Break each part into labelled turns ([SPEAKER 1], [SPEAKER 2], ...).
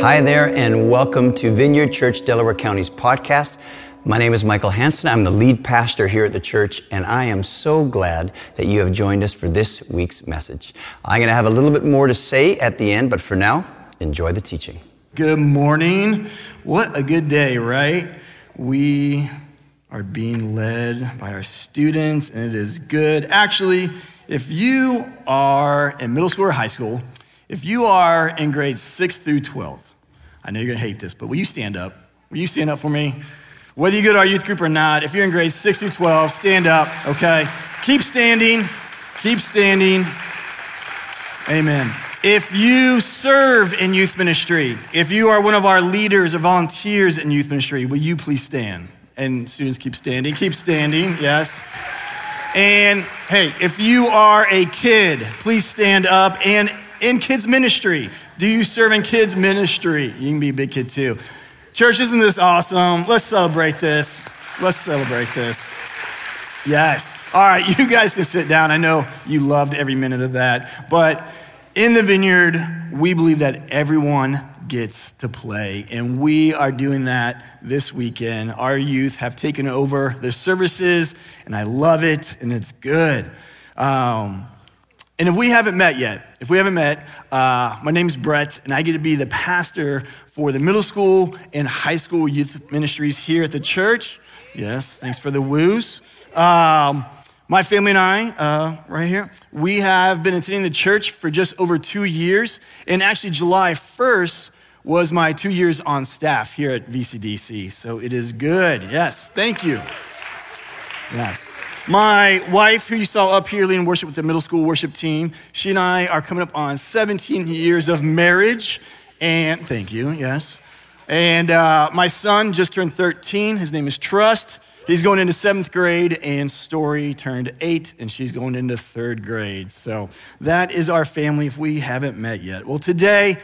[SPEAKER 1] Hi there, and welcome to Vineyard Church Delaware County's podcast. My name is Michael Hanson. I'm the lead pastor here at the church, and I am so glad that you have joined us for this week's message. I'm going to have a little bit more to say at the end, but for now, enjoy the teaching.
[SPEAKER 2] Good morning. What a good day, right? We are being led by our students, and it is good. Actually, if you are in middle school or high school, if you are in grades 6 through 12, I know you're gonna hate this, but will you stand up? Will you stand up for me? Whether you go to our youth group or not, if you're in grades 6 through 12, stand up, okay? Keep standing, keep standing. Amen. If you serve in youth ministry, if you are one of our leaders or volunteers in youth ministry, will you please stand? And students keep standing, keep standing, yes. And hey, if you are a kid, please stand up. And in kids ministry, do you serve in kids' ministry? You can be a big kid too. Church, isn't this awesome? Let's celebrate this. Let's celebrate this. Yes. All right, you guys can sit down. I know you loved every minute of that. But in the vineyard, we believe that everyone gets to play. And we are doing that this weekend. Our youth have taken over the services, and I love it, and it's good. Um, and if we haven't met yet, if we haven't met, uh, my name is Brett, and I get to be the pastor for the middle school and high school youth ministries here at the church. Yes, thanks for the woos. Um, my family and I, uh, right here, we have been attending the church for just over two years. And actually, July 1st was my two years on staff here at VCDC. So it is good. Yes, thank you. Yes. My wife, who you saw up here leading worship with the middle school worship team, she and I are coming up on 17 years of marriage. And thank you, yes. And uh, my son just turned 13. His name is Trust. He's going into seventh grade, and Story turned eight, and she's going into third grade. So that is our family if we haven't met yet. Well, today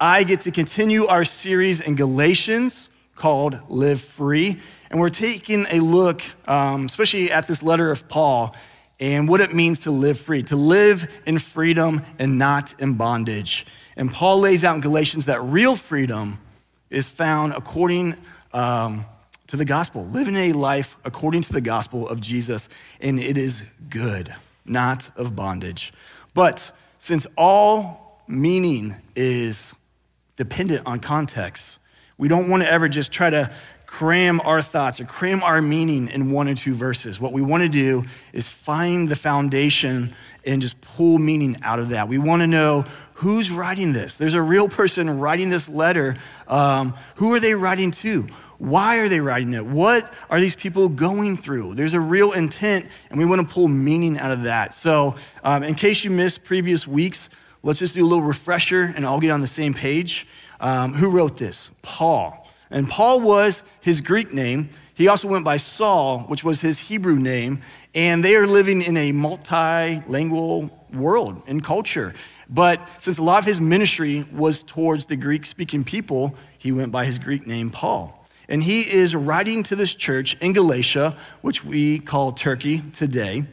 [SPEAKER 2] I get to continue our series in Galatians called Live Free. And we're taking a look, um, especially at this letter of Paul, and what it means to live free, to live in freedom and not in bondage. And Paul lays out in Galatians that real freedom is found according um, to the gospel, living a life according to the gospel of Jesus, and it is good, not of bondage. But since all meaning is dependent on context, we don't want to ever just try to cram our thoughts or cram our meaning in one or two verses. What we want to do is find the foundation and just pull meaning out of that. We want to know who's writing this. There's a real person writing this letter. Um, who are they writing to? Why are they writing it? What are these people going through? There's a real intent, and we want to pull meaning out of that. So, um, in case you missed previous weeks, let's just do a little refresher and all get on the same page. Um, who wrote this? Paul. And Paul was his Greek name. He also went by Saul, which was his Hebrew name. And they are living in a multilingual world and culture. But since a lot of his ministry was towards the Greek speaking people, he went by his Greek name, Paul. And he is writing to this church in Galatia, which we call Turkey today.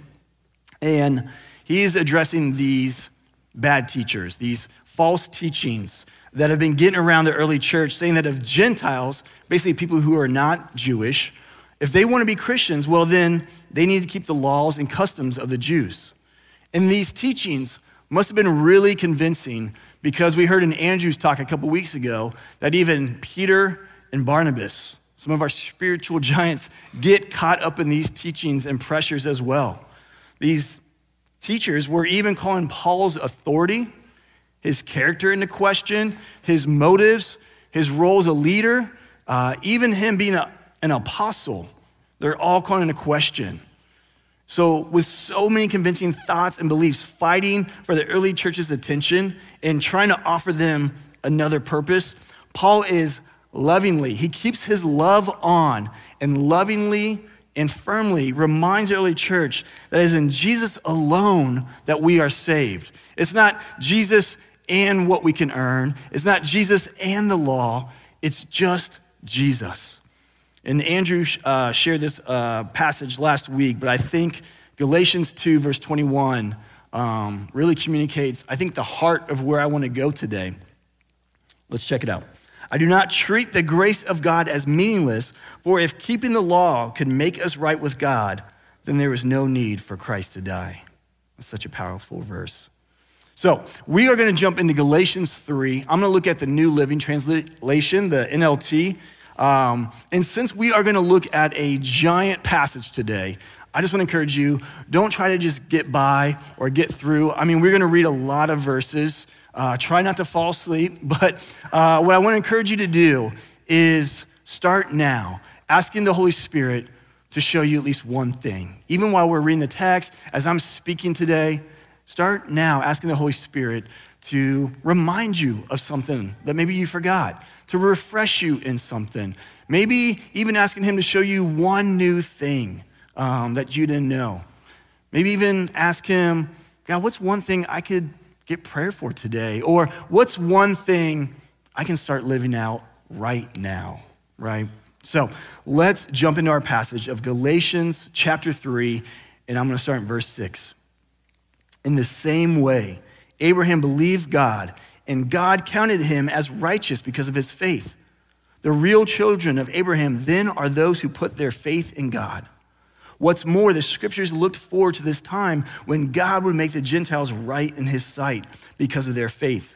[SPEAKER 2] And he is addressing these bad teachers, these false teachings that have been getting around the early church saying that if Gentiles, basically people who are not Jewish, if they want to be Christians, well, then they need to keep the laws and customs of the Jews. And these teachings must have been really convincing because we heard in Andrew's talk a couple weeks ago that even Peter and Barnabas, some of our spiritual giants, get caught up in these teachings and pressures as well. These teachers were even calling Paul's authority his character into question, his motives, his role as a leader, uh, even him being a, an apostle. They're all calling into question. So, with so many convincing thoughts and beliefs, fighting for the early church's attention and trying to offer them another purpose, Paul is lovingly, he keeps his love on and lovingly and firmly reminds the early church that it is in Jesus alone that we are saved. It's not Jesus and what we can earn. It's not Jesus and the law, it's just Jesus. And Andrew uh, shared this uh, passage last week, but I think Galatians 2, verse 21, um, really communicates, I think, the heart of where I want to go today. Let's check it out. I do not treat the grace of God as meaningless, for if keeping the law could make us right with God, then there is no need for Christ to die. That's such a powerful verse. So, we are going to jump into Galatians 3. I'm going to look at the New Living Translation, the NLT. Um, and since we are going to look at a giant passage today, I just want to encourage you don't try to just get by or get through. I mean, we're going to read a lot of verses. Uh, try not to fall asleep. But uh, what I want to encourage you to do is start now, asking the Holy Spirit to show you at least one thing. Even while we're reading the text, as I'm speaking today, start now asking the Holy Spirit to remind you of something that maybe you forgot, to refresh you in something. Maybe even asking Him to show you one new thing um, that you didn't know. Maybe even ask Him, God, what's one thing I could get prayer for today? Or what's one thing I can start living out right now, right? So let's jump into our passage of Galatians chapter 3, and I'm going to start in verse 6. In the same way, Abraham believed God, and God counted him as righteous because of his faith. The real children of Abraham then are those who put their faith in God. What's more, the scriptures looked forward to this time when God would make the Gentiles right in his sight because of their faith.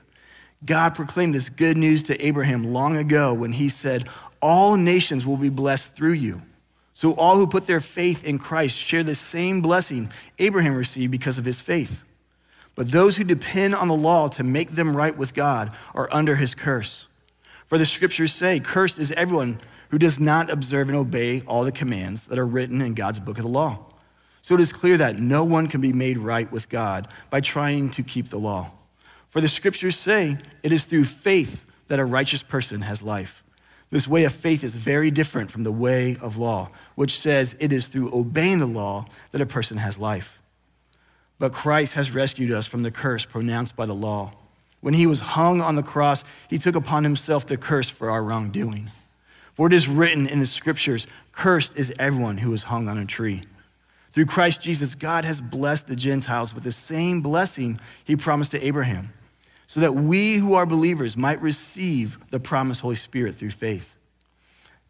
[SPEAKER 2] God proclaimed this good news to Abraham long ago when he said, All nations will be blessed through you. So all who put their faith in Christ share the same blessing Abraham received because of his faith. But those who depend on the law to make them right with God are under his curse. For the scriptures say, Cursed is everyone who does not observe and obey all the commands that are written in God's book of the law. So it is clear that no one can be made right with God by trying to keep the law. For the scriptures say, It is through faith that a righteous person has life. This way of faith is very different from the way of law, which says it is through obeying the law that a person has life. But Christ has rescued us from the curse pronounced by the law. When he was hung on the cross, he took upon himself the curse for our wrongdoing. For it is written in the scriptures, Cursed is everyone who is hung on a tree. Through Christ Jesus, God has blessed the Gentiles with the same blessing he promised to Abraham, so that we who are believers might receive the promised Holy Spirit through faith.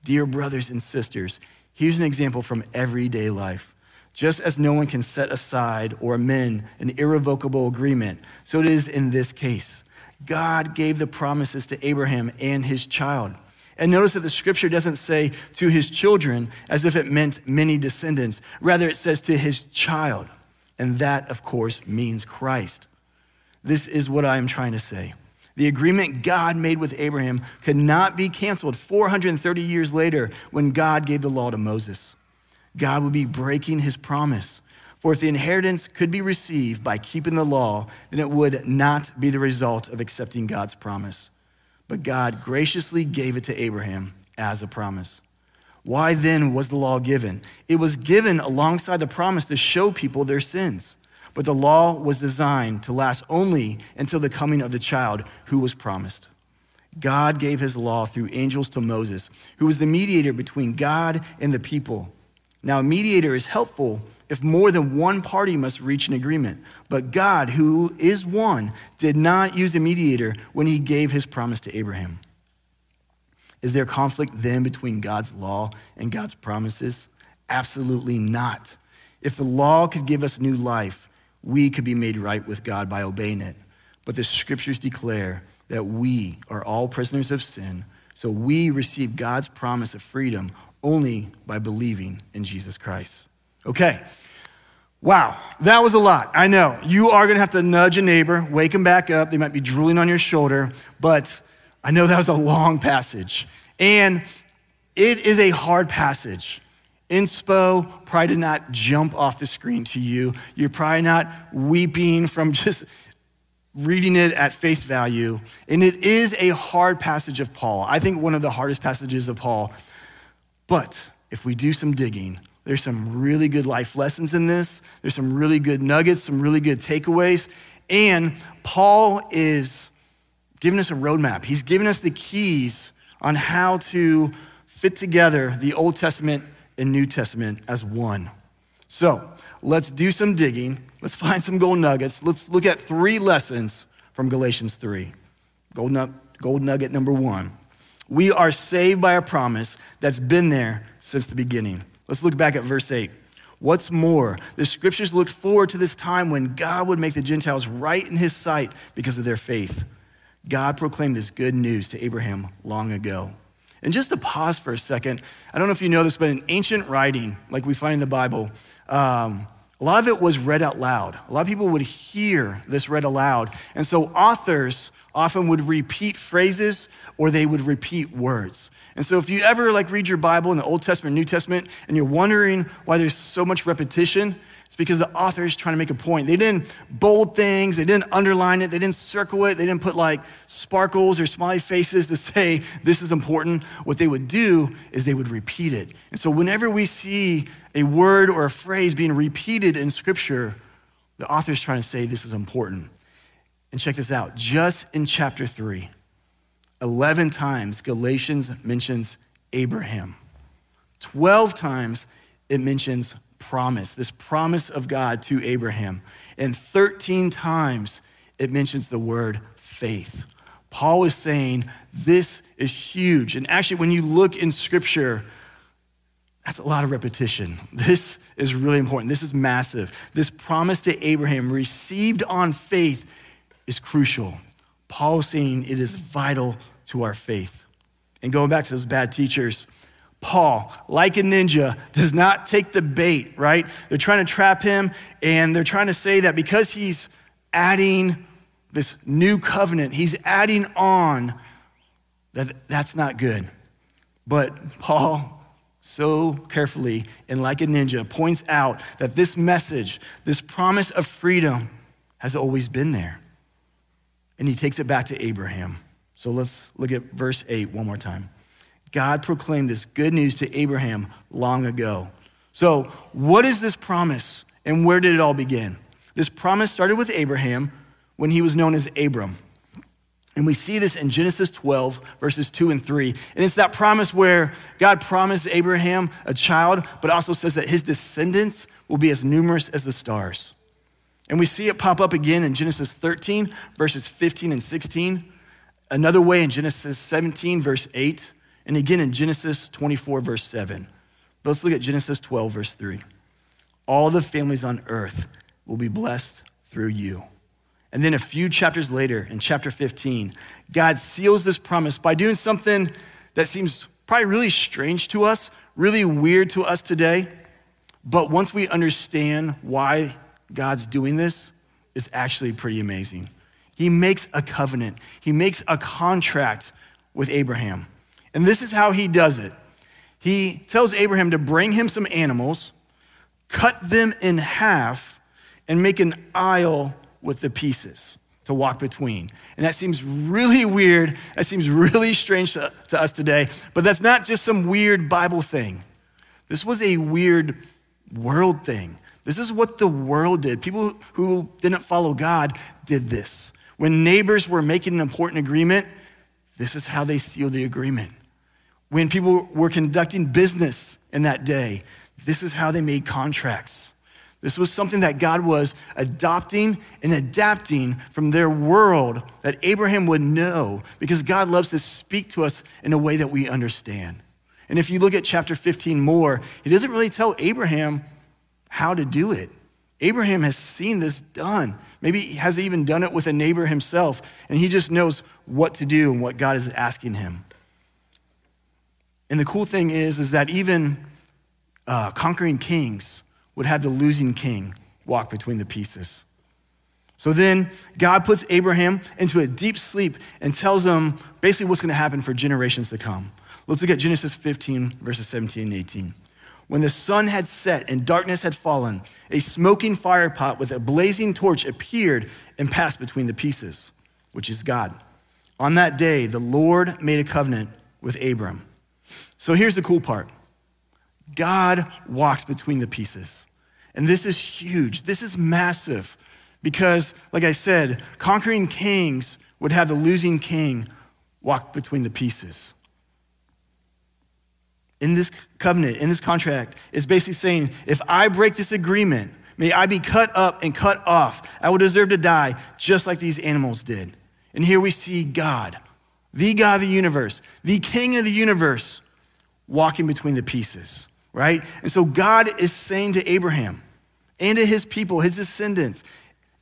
[SPEAKER 2] Dear brothers and sisters, here's an example from everyday life. Just as no one can set aside or amend an irrevocable agreement, so it is in this case. God gave the promises to Abraham and his child. And notice that the scripture doesn't say to his children as if it meant many descendants. Rather, it says to his child. And that, of course, means Christ. This is what I am trying to say. The agreement God made with Abraham could not be canceled 430 years later when God gave the law to Moses. God would be breaking his promise. For if the inheritance could be received by keeping the law, then it would not be the result of accepting God's promise. But God graciously gave it to Abraham as a promise. Why then was the law given? It was given alongside the promise to show people their sins. But the law was designed to last only until the coming of the child who was promised. God gave his law through angels to Moses, who was the mediator between God and the people. Now, a mediator is helpful if more than one party must reach an agreement. But God, who is one, did not use a mediator when he gave his promise to Abraham. Is there conflict then between God's law and God's promises? Absolutely not. If the law could give us new life, we could be made right with God by obeying it. But the scriptures declare that we are all prisoners of sin, so we receive God's promise of freedom only by believing in Jesus Christ. Okay. Wow, that was a lot. I know. You are going to have to nudge a neighbor, wake them back up. They might be drooling on your shoulder, but I know that was a long passage. And it is a hard passage. Inspo probably did not jump off the screen to you. You're probably not weeping from just reading it at face value. And it is a hard passage of Paul. I think one of the hardest passages of Paul but if we do some digging, there's some really good life lessons in this. There's some really good nuggets, some really good takeaways. And Paul is giving us a roadmap. He's giving us the keys on how to fit together the Old Testament and New Testament as one. So let's do some digging. Let's find some gold nuggets. Let's look at three lessons from Galatians 3. Gold, gold nugget number one We are saved by a promise that's been there since the beginning. Let's look back at verse 8. What's more, the scriptures looked forward to this time when God would make the Gentiles right in his sight because of their faith. God proclaimed this good news to Abraham long ago. And just to pause for a second, I don't know if you know this, but in ancient writing, like we find in the Bible, um, a lot of it was read out loud. A lot of people would hear this read aloud. And so authors often would repeat phrases or they would repeat words. And so if you ever like read your Bible in the Old Testament, New Testament, and you're wondering why there's so much repetition, it's because the author is trying to make a point. They didn't bold things, they didn't underline it, they didn't circle it, they didn't put like sparkles or smiley faces to say this is important. What they would do is they would repeat it. And so whenever we see a word or a phrase being repeated in scripture, the author is trying to say this is important. And check this out just in chapter 3, 11 times Galatians mentions Abraham, 12 times it mentions promise, this promise of God to Abraham, and 13 times it mentions the word faith. Paul is saying this is huge. And actually, when you look in scripture, that's a lot of repetition. This is really important. This is massive. This promise to Abraham, received on faith, is crucial. Paul is saying it is vital to our faith. And going back to those bad teachers, Paul, like a ninja, does not take the bait, right? They're trying to trap him, and they're trying to say that because he's adding this new covenant, he's adding on, that that's not good. But Paul, so carefully and like a ninja, points out that this message, this promise of freedom, has always been there. And he takes it back to Abraham. So let's look at verse 8 one more time. God proclaimed this good news to Abraham long ago. So, what is this promise and where did it all begin? This promise started with Abraham when he was known as Abram. And we see this in Genesis 12, verses 2 and 3. And it's that promise where God promised Abraham a child, but also says that his descendants will be as numerous as the stars. And we see it pop up again in Genesis 13, verses 15 and 16. Another way in Genesis 17, verse 8 and again in Genesis 24, verse 7. But let's look at Genesis 12, verse 3. All the families on earth will be blessed through you. And then a few chapters later, in chapter 15, God seals this promise by doing something that seems probably really strange to us, really weird to us today. But once we understand why God's doing this, it's actually pretty amazing. He makes a covenant, He makes a contract with Abraham. And this is how he does it. He tells Abraham to bring him some animals, cut them in half, and make an aisle with the pieces to walk between. And that seems really weird. That seems really strange to, to, us today. But that's not just some weird Bible thing. This was a weird world thing. This is what the world did. People who didn't follow God did this. When neighbors were making an important agreement, this is how they sealed the agreement when people were conducting business in that day, this is how they made contracts. This was something that God was adopting and adapting from their world that Abraham would know because God loves to speak to us in a way that we understand. And if you look at chapter 15 more, he doesn't really tell Abraham how to do it. Abraham has seen this done. Maybe he has even done it with a neighbor himself, and he just knows what to do and what God is asking him. And the cool thing is, is that even uh, conquering kings would have the losing king walk between the pieces. So then God puts Abraham into a deep sleep and tells him basically what's going to happen for generations to come. Let's look at Genesis 15, verses 17 and 18. When the sun had set and darkness had fallen, a smoking firepot with a blazing torch appeared and passed between the pieces, which is God. On that day, the Lord made a covenant with Abram. So here's the cool part God walks between the pieces. And this is huge. This is massive because, like I said, conquering kings would have the losing king walk between the pieces. In this covenant, in this contract, is basically saying if I break this agreement, may I be cut up and cut off. I will deserve to die just like these animals did. And here we see God, the God of the universe, the king of the universe, walking between the pieces, right? And so God is saying to Abraham and to his people, his descendants,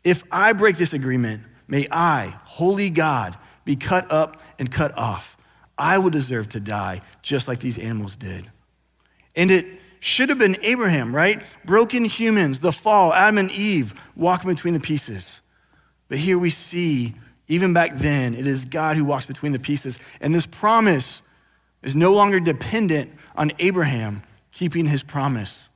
[SPEAKER 2] if I break this agreement, may I, holy God, be cut up and cut off. I would deserve to die just like these animals did. And it should have been Abraham, right? Broken humans, the fall, Adam and Eve walking between the pieces. But here we see, even back then, it is God who walks between the pieces. And this promise is no longer dependent on Abraham keeping his promise,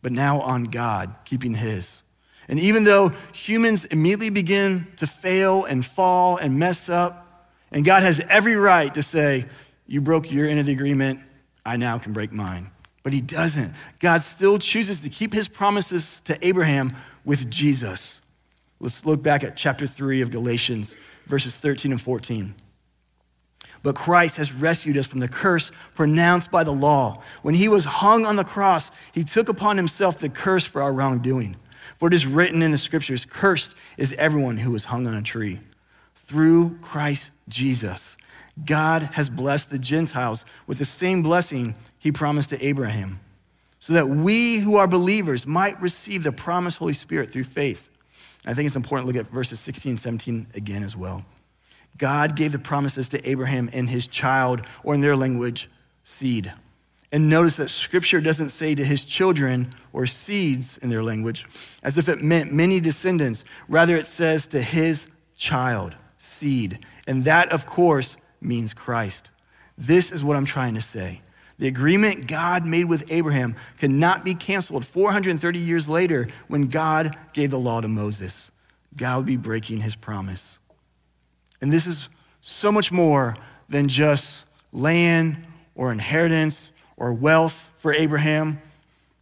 [SPEAKER 2] but now on God keeping his. And even though humans immediately begin to fail and fall and mess up, and God has every right to say, You broke your end of the agreement, I now can break mine. But he doesn't. God still chooses to keep his promises to Abraham with Jesus. Let's look back at chapter 3 of Galatians, verses 13 and 14. But Christ has rescued us from the curse pronounced by the law. When he was hung on the cross, he took upon himself the curse for our wrongdoing. For it is written in the scriptures Cursed is everyone who was hung on a tree. Through Christ Jesus, God has blessed the Gentiles with the same blessing he promised to Abraham, so that we who are believers might receive the promised Holy Spirit through faith. I think it's important to look at verses 16 and 17 again as well. God gave the promises to Abraham and his child, or in their language, seed. And notice that scripture doesn't say to his children or seeds in their language, as if it meant many descendants. Rather, it says to his child, seed. And that, of course, means Christ. This is what I'm trying to say. The agreement God made with Abraham could not be canceled 430 years later when God gave the law to Moses. God would be breaking his promise. And this is so much more than just land or inheritance or wealth for Abraham.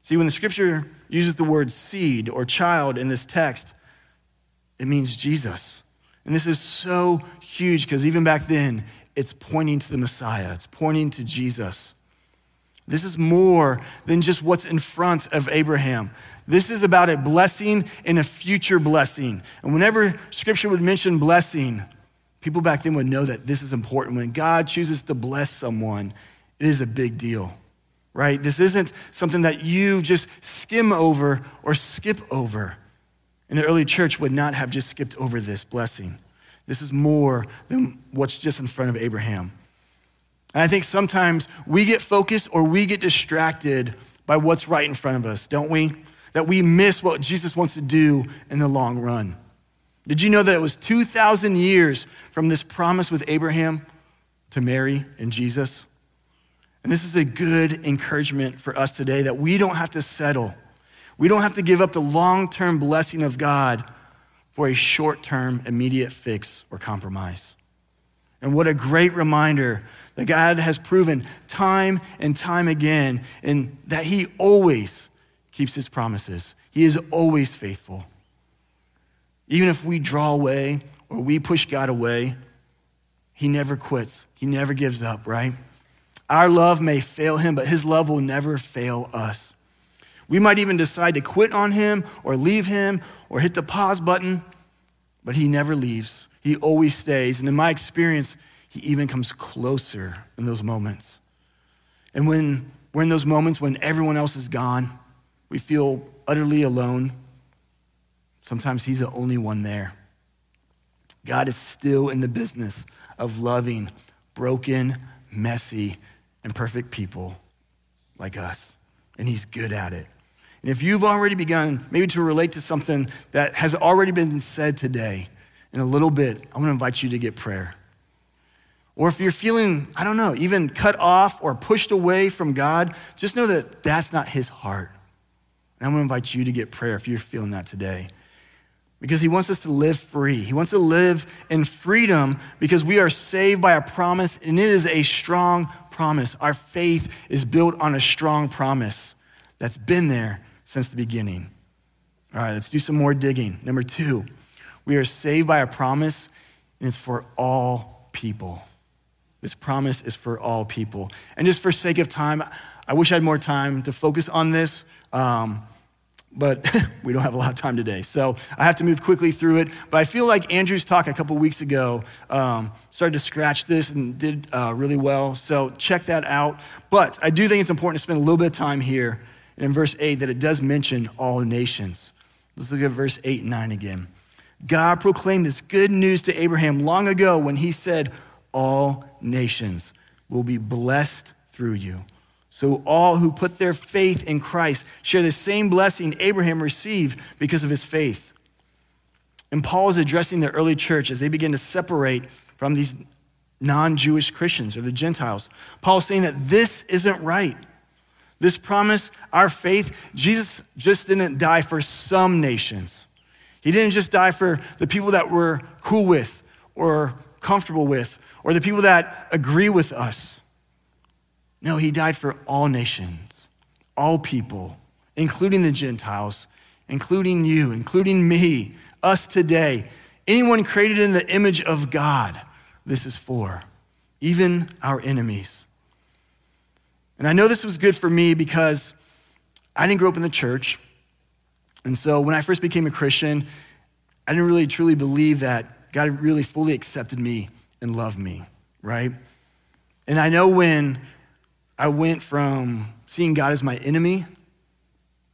[SPEAKER 2] See, when the scripture uses the word seed or child in this text, it means Jesus. And this is so huge because even back then, it's pointing to the Messiah, it's pointing to Jesus. This is more than just what's in front of Abraham. This is about a blessing and a future blessing. And whenever scripture would mention blessing, people back then would know that this is important. When God chooses to bless someone, it is a big deal, right? This isn't something that you just skim over or skip over. And the early church would not have just skipped over this blessing. This is more than what's just in front of Abraham. And I think sometimes we get focused or we get distracted by what's right in front of us, don't we? That we miss what Jesus wants to do in the long run. Did you know that it was 2,000 years from this promise with Abraham to Mary and Jesus? And this is a good encouragement for us today that we don't have to settle. We don't have to give up the long term blessing of God for a short term, immediate fix or compromise. And what a great reminder that God has proven time and time again, and that He always keeps His promises. He is always faithful. Even if we draw away or we push God away, He never quits. He never gives up, right? Our love may fail Him, but His love will never fail us. We might even decide to quit on Him or leave Him or hit the pause button, but He never leaves. He always stays. And in my experience, he even comes closer in those moments. And when we're in those moments when everyone else is gone, we feel utterly alone. Sometimes He's the only one there. God is still in the business of loving broken, messy, and perfect people like us. And He's good at it. And if you've already begun maybe to relate to something that has already been said today, in a little bit, I want to invite you to get prayer. Or if you're feeling, I don't know, even cut off or pushed away from God, just know that that's not His heart. And I'm going to invite you to get prayer if you're feeling that today. Because He wants us to live free. He wants to live in freedom because we are saved by a promise, and it is a strong promise. Our faith is built on a strong promise that's been there since the beginning. All right, let's do some more digging. Number two, we are saved by a promise, and it's for all people. This promise is for all people. And just for sake of time, I wish I had more time to focus on this. Um, but we don't have a lot of time today. So I have to move quickly through it. But I feel like Andrew's talk a couple weeks ago um, started to scratch this and did uh, really well. So check that out. But I do think it's important to spend a little bit of time here in verse 8 that it does mention all nations. Let's look at verse 8 and 9 again. God proclaimed this good news to Abraham long ago when he said, All nations will be blessed through you. So all who put their faith in Christ share the same blessing Abraham received because of his faith. And Paul is addressing the early church as they begin to separate from these non Jewish Christians or the Gentiles. Paul is saying that this isn't right. This promise, our faith, Jesus just didn't die for some nations. He didn't just die for the people that we're cool with or comfortable with or the people that agree with us. No, he died for all nations, all people, including the Gentiles, including you, including me, us today. Anyone created in the image of God, this is for, even our enemies. And I know this was good for me because I didn't grow up in the church. And so when I first became a Christian, I didn't really truly believe that God really fully accepted me and loved me, right? And I know when I went from seeing God as my enemy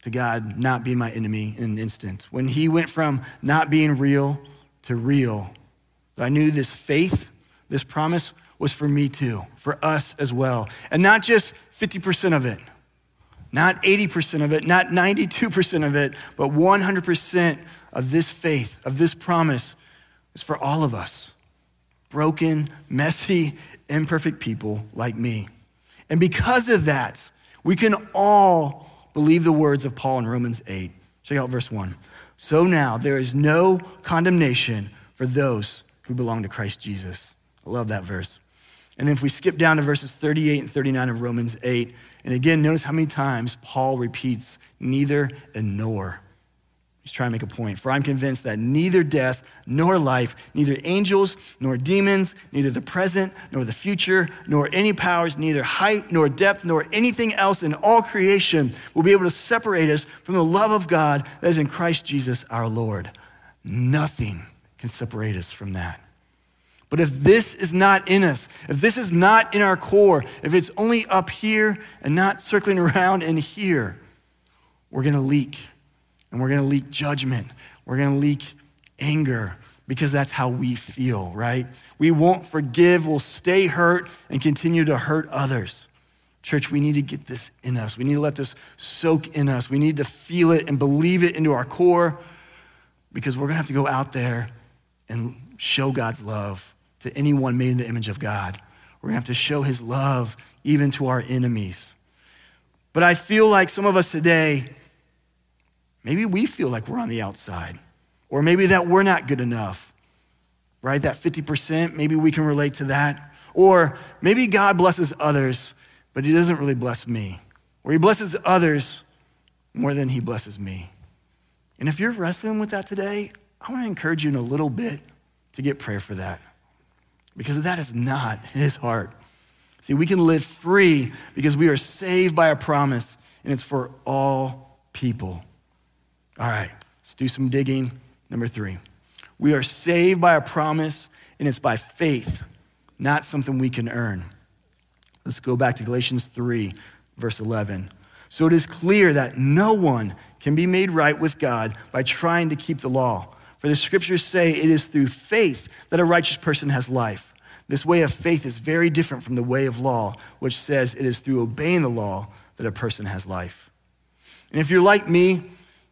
[SPEAKER 2] to God not being my enemy in an instant. When he went from not being real to real, I knew this faith, this promise was for me too, for us as well. And not just 50% of it, not 80% of it, not 92% of it, but 100% of this faith, of this promise is for all of us. Broken, messy, imperfect people like me. And because of that, we can all believe the words of Paul in Romans 8. Check out verse 1. So now there is no condemnation for those who belong to Christ Jesus. I love that verse. And then if we skip down to verses 38 and 39 of Romans 8, and again, notice how many times Paul repeats neither and nor. He's trying to make a point. For I'm convinced that neither death nor life, neither angels nor demons, neither the present nor the future, nor any powers, neither height nor depth nor anything else in all creation will be able to separate us from the love of God that is in Christ Jesus our Lord. Nothing can separate us from that. But if this is not in us, if this is not in our core, if it's only up here and not circling around in here, we're going to leak and we're going to leak judgment. We're going to leak anger because that's how we feel, right? We won't forgive, we'll stay hurt and continue to hurt others. Church, we need to get this in us. We need to let this soak in us. We need to feel it and believe it into our core because we're going to have to go out there and show God's love to anyone made in the image of God. We're going to have to show his love even to our enemies. But I feel like some of us today, Maybe we feel like we're on the outside, or maybe that we're not good enough, right? That 50%, maybe we can relate to that. Or maybe God blesses others, but He doesn't really bless me. Or He blesses others more than He blesses me. And if you're wrestling with that today, I want to encourage you in a little bit to get prayer for that. Because that is not His heart. See, we can live free because we are saved by a promise, and it's for all people. All right, let's do some digging. Number three, we are saved by a promise, and it's by faith, not something we can earn. Let's go back to Galatians 3, verse 11. So it is clear that no one can be made right with God by trying to keep the law. For the scriptures say it is through faith that a righteous person has life. This way of faith is very different from the way of law, which says it is through obeying the law that a person has life. And if you're like me,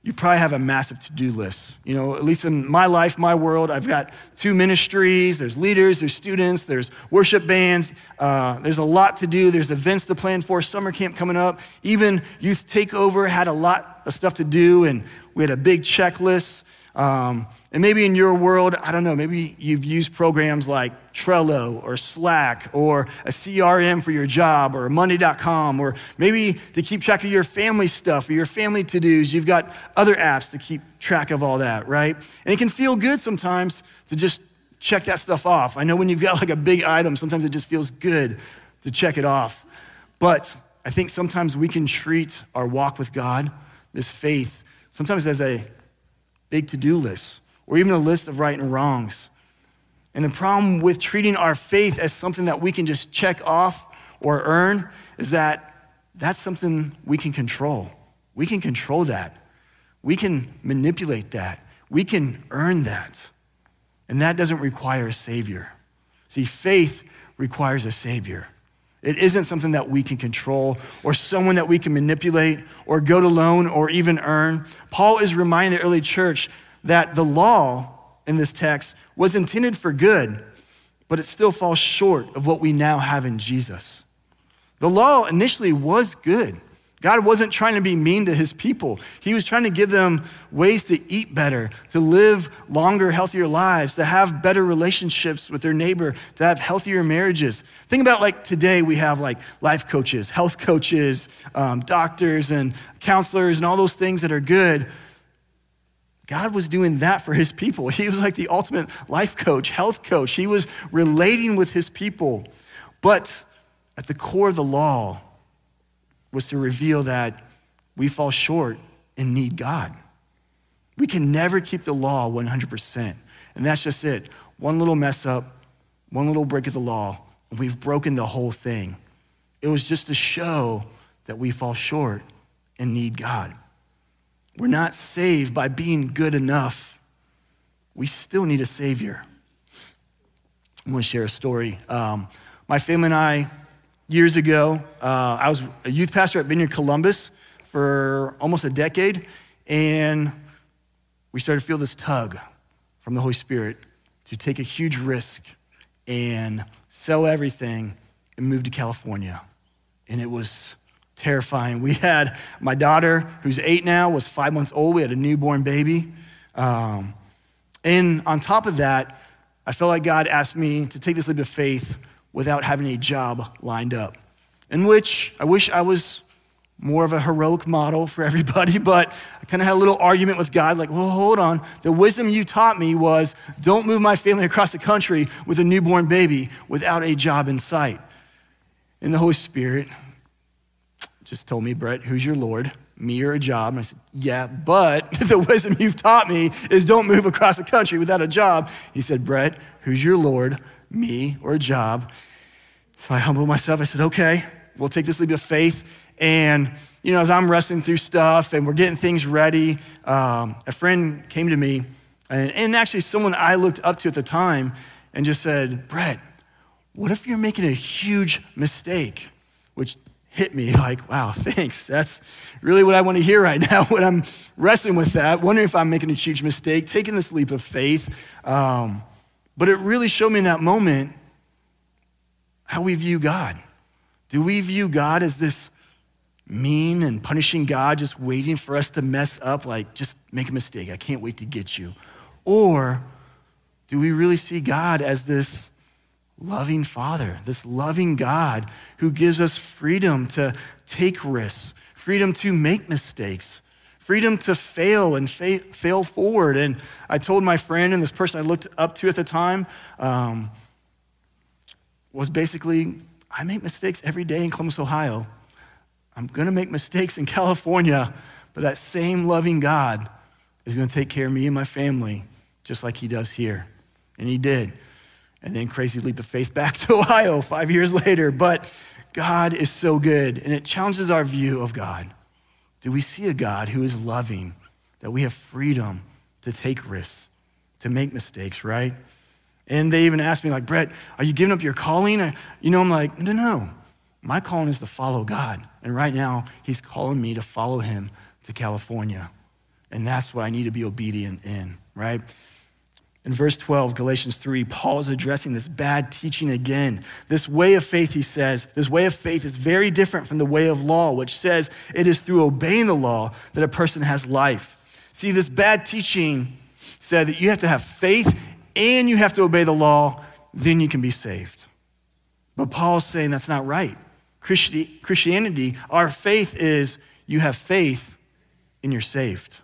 [SPEAKER 2] you probably have a massive to-do list. You know, at least in my life, my world, I've got two ministries. There's leaders, there's students, there's worship bands. Uh, there's a lot to do. There's events to plan for. Summer camp coming up. Even youth takeover had a lot of stuff to do, and we had a big checklist. Um, and maybe in your world, I don't know, maybe you've used programs like Trello or Slack or a CRM for your job or Monday.com, or maybe to keep track of your family stuff or your family to dos, you've got other apps to keep track of all that, right? And it can feel good sometimes to just check that stuff off. I know when you've got like a big item, sometimes it just feels good to check it off. But I think sometimes we can treat our walk with God, this faith, sometimes as a big to do list or even a list of right and wrongs. And the problem with treating our faith as something that we can just check off or earn is that that's something we can control. We can control that. We can manipulate that. We can earn that. And that doesn't require a Savior. See, faith requires a Savior. It isn't something that we can control or someone that we can manipulate or go to loan or even earn. Paul is reminding the early church that the law in this text was intended for good, but it still falls short of what we now have in Jesus. The law initially was good. God wasn't trying to be mean to his people. He was trying to give them ways to eat better, to live longer, healthier lives, to have better relationships with their neighbor, to have healthier marriages. Think about like today we have like life coaches, health coaches, um, doctors, and counselors, and all those things that are good. God was doing that for his people. He was like the ultimate life coach, health coach. He was relating with his people. But at the core of the law, was to reveal that we fall short and need God. We can never keep the law 100%. And that's just it. One little mess up, one little break of the law, and we've broken the whole thing. It was just to show that we fall short and need God. We're not saved by being good enough. We still need a Savior. I'm going to share a story. Um, my family and I years ago. Uh, I was a youth pastor at Vineyard Columbus for almost a decade, and we started to feel this tug from the Holy Spirit to take a huge risk and sell everything and move to California. And it was terrifying. We had my daughter, who's eight now, was five months old. We had a newborn baby. Um, and on top of that, I felt like God asked me to take this leap of faith without having a job lined up. In which I wish I was more of a heroic model for everybody, but I kind of had a little argument with God like, well, hold on. The wisdom you taught me was don't move my family across the country with a newborn baby without a job in sight. And the Holy Spirit just told me, Brett, who's your Lord? Me or a job? And I said, yeah, but the wisdom you've taught me is don't move across the country without a job. He said, Brett, who's your Lord? Me or a job? So I humbled myself. I said, okay, we'll take this leap of faith. And, you know, as I'm wrestling through stuff and we're getting things ready, um, a friend came to me, and, and actually someone I looked up to at the time, and just said, Brett, what if you're making a huge mistake? Which hit me like, wow, thanks. That's really what I want to hear right now when I'm wrestling with that, wondering if I'm making a huge mistake, taking this leap of faith. Um, but it really showed me in that moment how we view God. Do we view God as this mean and punishing God just waiting for us to mess up, like just make a mistake? I can't wait to get you. Or do we really see God as this loving Father, this loving God who gives us freedom to take risks, freedom to make mistakes, freedom to fail and fa- fail forward? And I told my friend and this person I looked up to at the time, um, was basically I make mistakes every day in Columbus, Ohio. I'm going to make mistakes in California, but that same loving God is going to take care of me and my family just like he does here. And he did. And then crazy leap of faith back to Ohio five years later. But God is so good, and it challenges our view of God. Do we see a God who is loving, that we have freedom to take risks, to make mistakes, right? And they even asked me, like, Brett, are you giving up your calling? You know, I'm like, no, no. My calling is to follow God. And right now, He's calling me to follow Him to California. And that's what I need to be obedient in, right? In verse 12, Galatians 3, Paul is addressing this bad teaching again. This way of faith, he says, this way of faith is very different from the way of law, which says it is through obeying the law that a person has life. See, this bad teaching said that you have to have faith and you have to obey the law, then you can be saved. But Paul's saying that's not right. Christianity, our faith is you have faith and you're saved.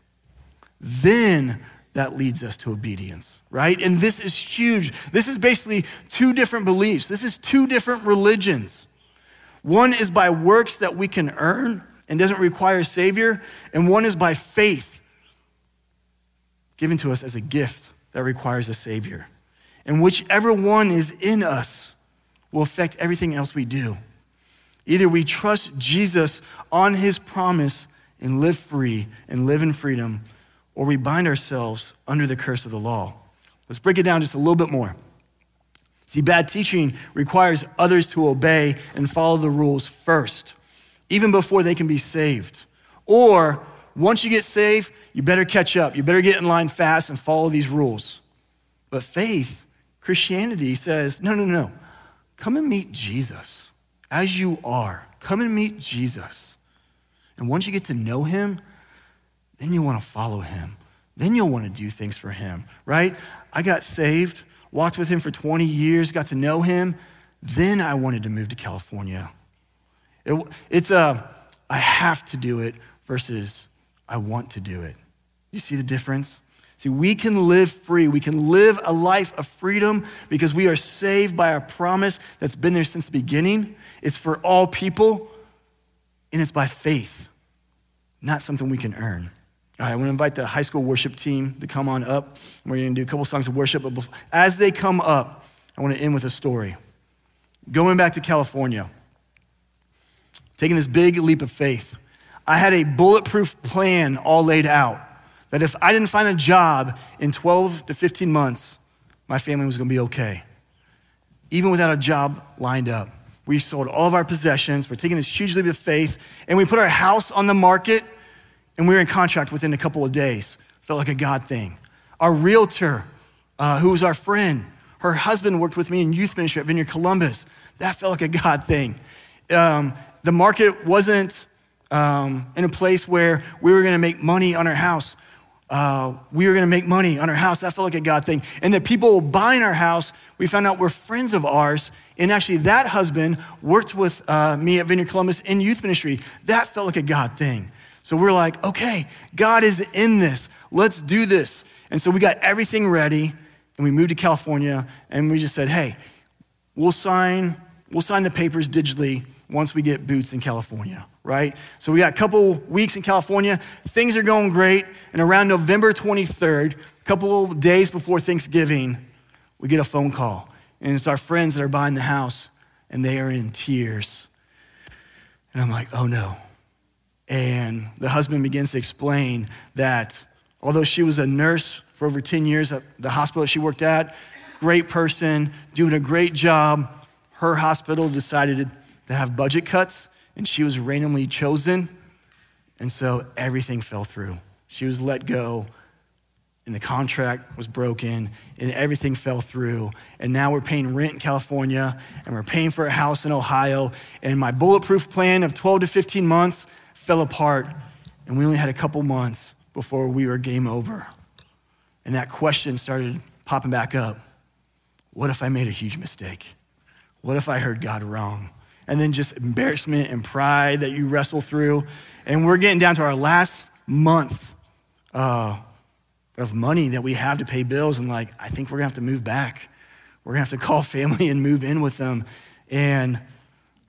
[SPEAKER 2] Then that leads us to obedience, right? And this is huge. This is basically two different beliefs. This is two different religions. One is by works that we can earn and doesn't require a savior, and one is by faith given to us as a gift that requires a Savior. And whichever one is in us will affect everything else we do. Either we trust Jesus on his promise and live free and live in freedom, or we bind ourselves under the curse of the law. Let's break it down just a little bit more. See, bad teaching requires others to obey and follow the rules first, even before they can be saved. Or once you get saved, you better catch up. You better get in line fast and follow these rules. But faith, Christianity says, no, no, no. Come and meet Jesus as you are. Come and meet Jesus. And once you get to know him, then you want to follow him. Then you'll want to do things for him, right? I got saved, walked with him for 20 years, got to know him. Then I wanted to move to California. It, it's a, I have to do it versus I want to do it. You see the difference? See, we can live free. We can live a life of freedom because we are saved by a promise that's been there since the beginning. It's for all people, and it's by faith, not something we can earn. All right, I want to invite the high school worship team to come on up. We're going to do a couple songs of worship, but before, as they come up, I want to end with a story. Going back to California, taking this big leap of faith. I had a bulletproof plan all laid out that if I didn't find a job in 12 to 15 months, my family was going to be okay. Even without a job lined up. We sold all of our possessions. We're taking this huge leap of faith, and we put our house on the market, and we were in contract within a couple of days. Felt like a God thing. Our realtor, uh, who was our friend, her husband worked with me in youth ministry at Vineyard Columbus. That felt like a God thing. Um, the market wasn't um, in a place where we were going to make money on our house. Uh, we were going to make money on our house. That felt like a God thing. And the people buying our house, we found out were friends of ours. And actually, that husband worked with uh, me at Vineyard Columbus in youth ministry. That felt like a God thing. So we're like, okay, God is in this. Let's do this. And so we got everything ready, and we moved to California, and we just said, hey, we'll sign, we'll sign the papers digitally once we get boots in California, right? So we got a couple weeks in California. Things are going great. And around November 23rd, a couple days before Thanksgiving, we get a phone call. And it's our friends that are buying the house, and they are in tears. And I'm like, oh no. And the husband begins to explain that although she was a nurse for over 10 years at the hospital she worked at, great person, doing a great job, her hospital decided to have budget cuts, and she was randomly chosen. And so everything fell through. She was let go, and the contract was broken, and everything fell through. And now we're paying rent in California, and we're paying for a house in Ohio. And my bulletproof plan of 12 to 15 months fell apart, and we only had a couple months before we were game over. And that question started popping back up What if I made a huge mistake? What if I heard God wrong? and then just embarrassment and pride that you wrestle through. And we're getting down to our last month uh, of money that we have to pay bills. And like, I think we're gonna have to move back. We're gonna have to call family and move in with them. And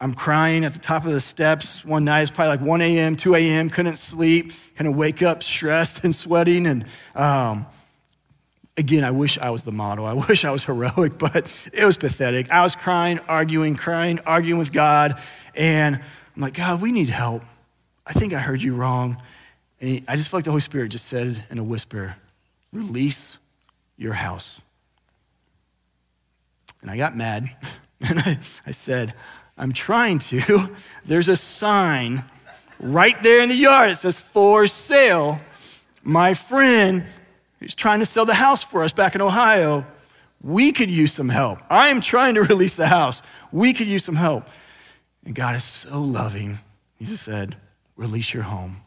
[SPEAKER 2] I'm crying at the top of the steps one night. It's probably like 1 a.m., 2 a.m., couldn't sleep, kind of wake up stressed and sweating. And um, Again, I wish I was the model. I wish I was heroic, but it was pathetic. I was crying, arguing, crying, arguing with God. And I'm like, God, we need help. I think I heard you wrong. And I just felt like the Holy Spirit just said in a whisper, release your house. And I got mad. And I, I said, I'm trying to. There's a sign right there in the yard. It says, for sale. My friend He's trying to sell the house for us back in Ohio. We could use some help. I am trying to release the house. We could use some help. And God is so loving. He just said, Release your home.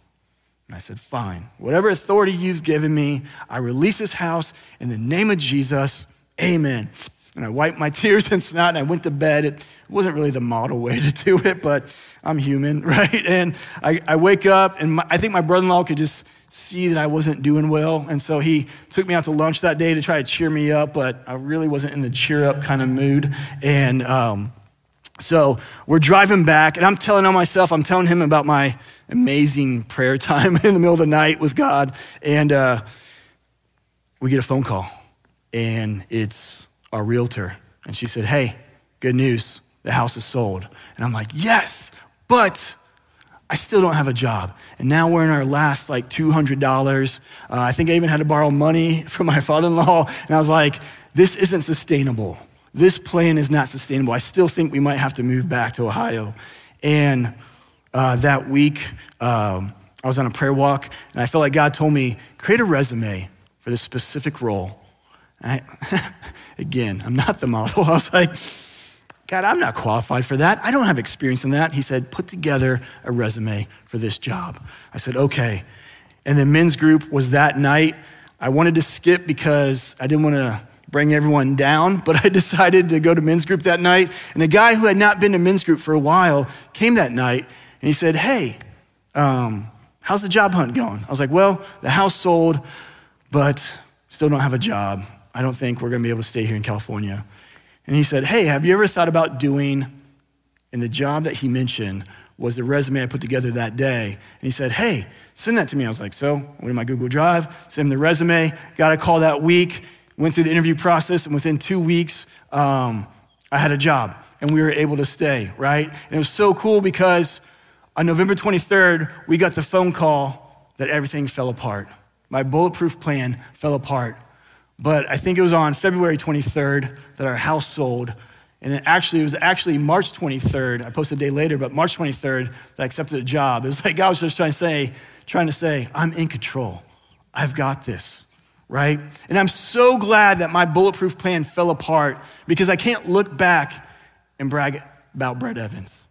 [SPEAKER 2] And I said, Fine. Whatever authority you've given me, I release this house in the name of Jesus. Amen. And I wiped my tears and snot and I went to bed. It wasn't really the model way to do it, but I'm human, right? And I, I wake up and my, I think my brother in law could just see that I wasn't doing well. And so he took me out to lunch that day to try to cheer me up, but I really wasn't in the cheer up kind of mood. And um, so we're driving back, and I'm telling on myself, I'm telling him about my amazing prayer time in the middle of the night with God. And uh, we get a phone call, and it's our realtor. And she said, Hey, good news, the house is sold. And I'm like, Yes, but I still don't have a job. And now we're in our last like $200. Uh, I think I even had to borrow money from my father in law. And I was like, This isn't sustainable. This plan is not sustainable. I still think we might have to move back to Ohio. And uh, that week, um, I was on a prayer walk, and I felt like God told me, create a resume for this specific role. I, again, I'm not the model. I was like, God, I'm not qualified for that. I don't have experience in that. He said, put together a resume for this job. I said, okay. And the men's group was that night. I wanted to skip because I didn't want to bring everyone down, but I decided to go to men's group that night. And a guy who had not been to men's group for a while came that night and he said, Hey, um, how's the job hunt going? I was like, Well, the house sold, but still don't have a job. I don't think we're going to be able to stay here in California. And he said, Hey, have you ever thought about doing, and the job that he mentioned was the resume I put together that day. And he said, Hey, send that to me. I was like, So, went to my Google Drive, sent him the resume, got a call that week, went through the interview process, and within two weeks, um, I had a job and we were able to stay, right? And it was so cool because on November 23rd, we got the phone call that everything fell apart. My bulletproof plan fell apart. But I think it was on February 23rd that our house sold. And it actually, it was actually March 23rd. I posted a day later, but March 23rd that I accepted a job. It was like God was just trying to say, trying to say, I'm in control. I've got this, right? And I'm so glad that my bulletproof plan fell apart because I can't look back and brag about Brett Evans.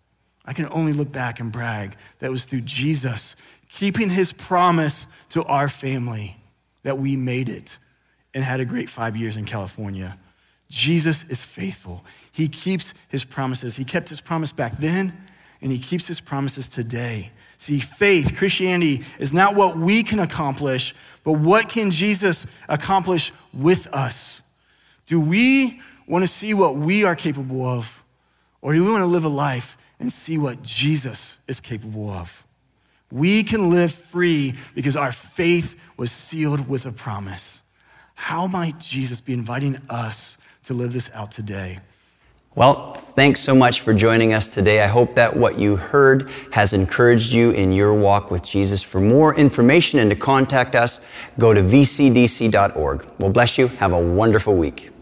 [SPEAKER 2] I can only look back and brag that was through Jesus keeping his promise to our family that we made it and had a great five years in California. Jesus is faithful. He keeps his promises. He kept his promise back then, and he keeps his promises today. See, faith, Christianity, is not what we can accomplish, but what can Jesus accomplish with us? Do we want to see what we are capable of, or do we want to live a life and see what Jesus is capable of? We can live free because our faith was sealed with a promise. How might Jesus be inviting us to live this out today?
[SPEAKER 1] Well, thanks so much for joining us today. I hope that what you heard has encouraged you in your walk with Jesus. For more information and to contact us, go to vcdc.org. Well, bless you. Have a wonderful week.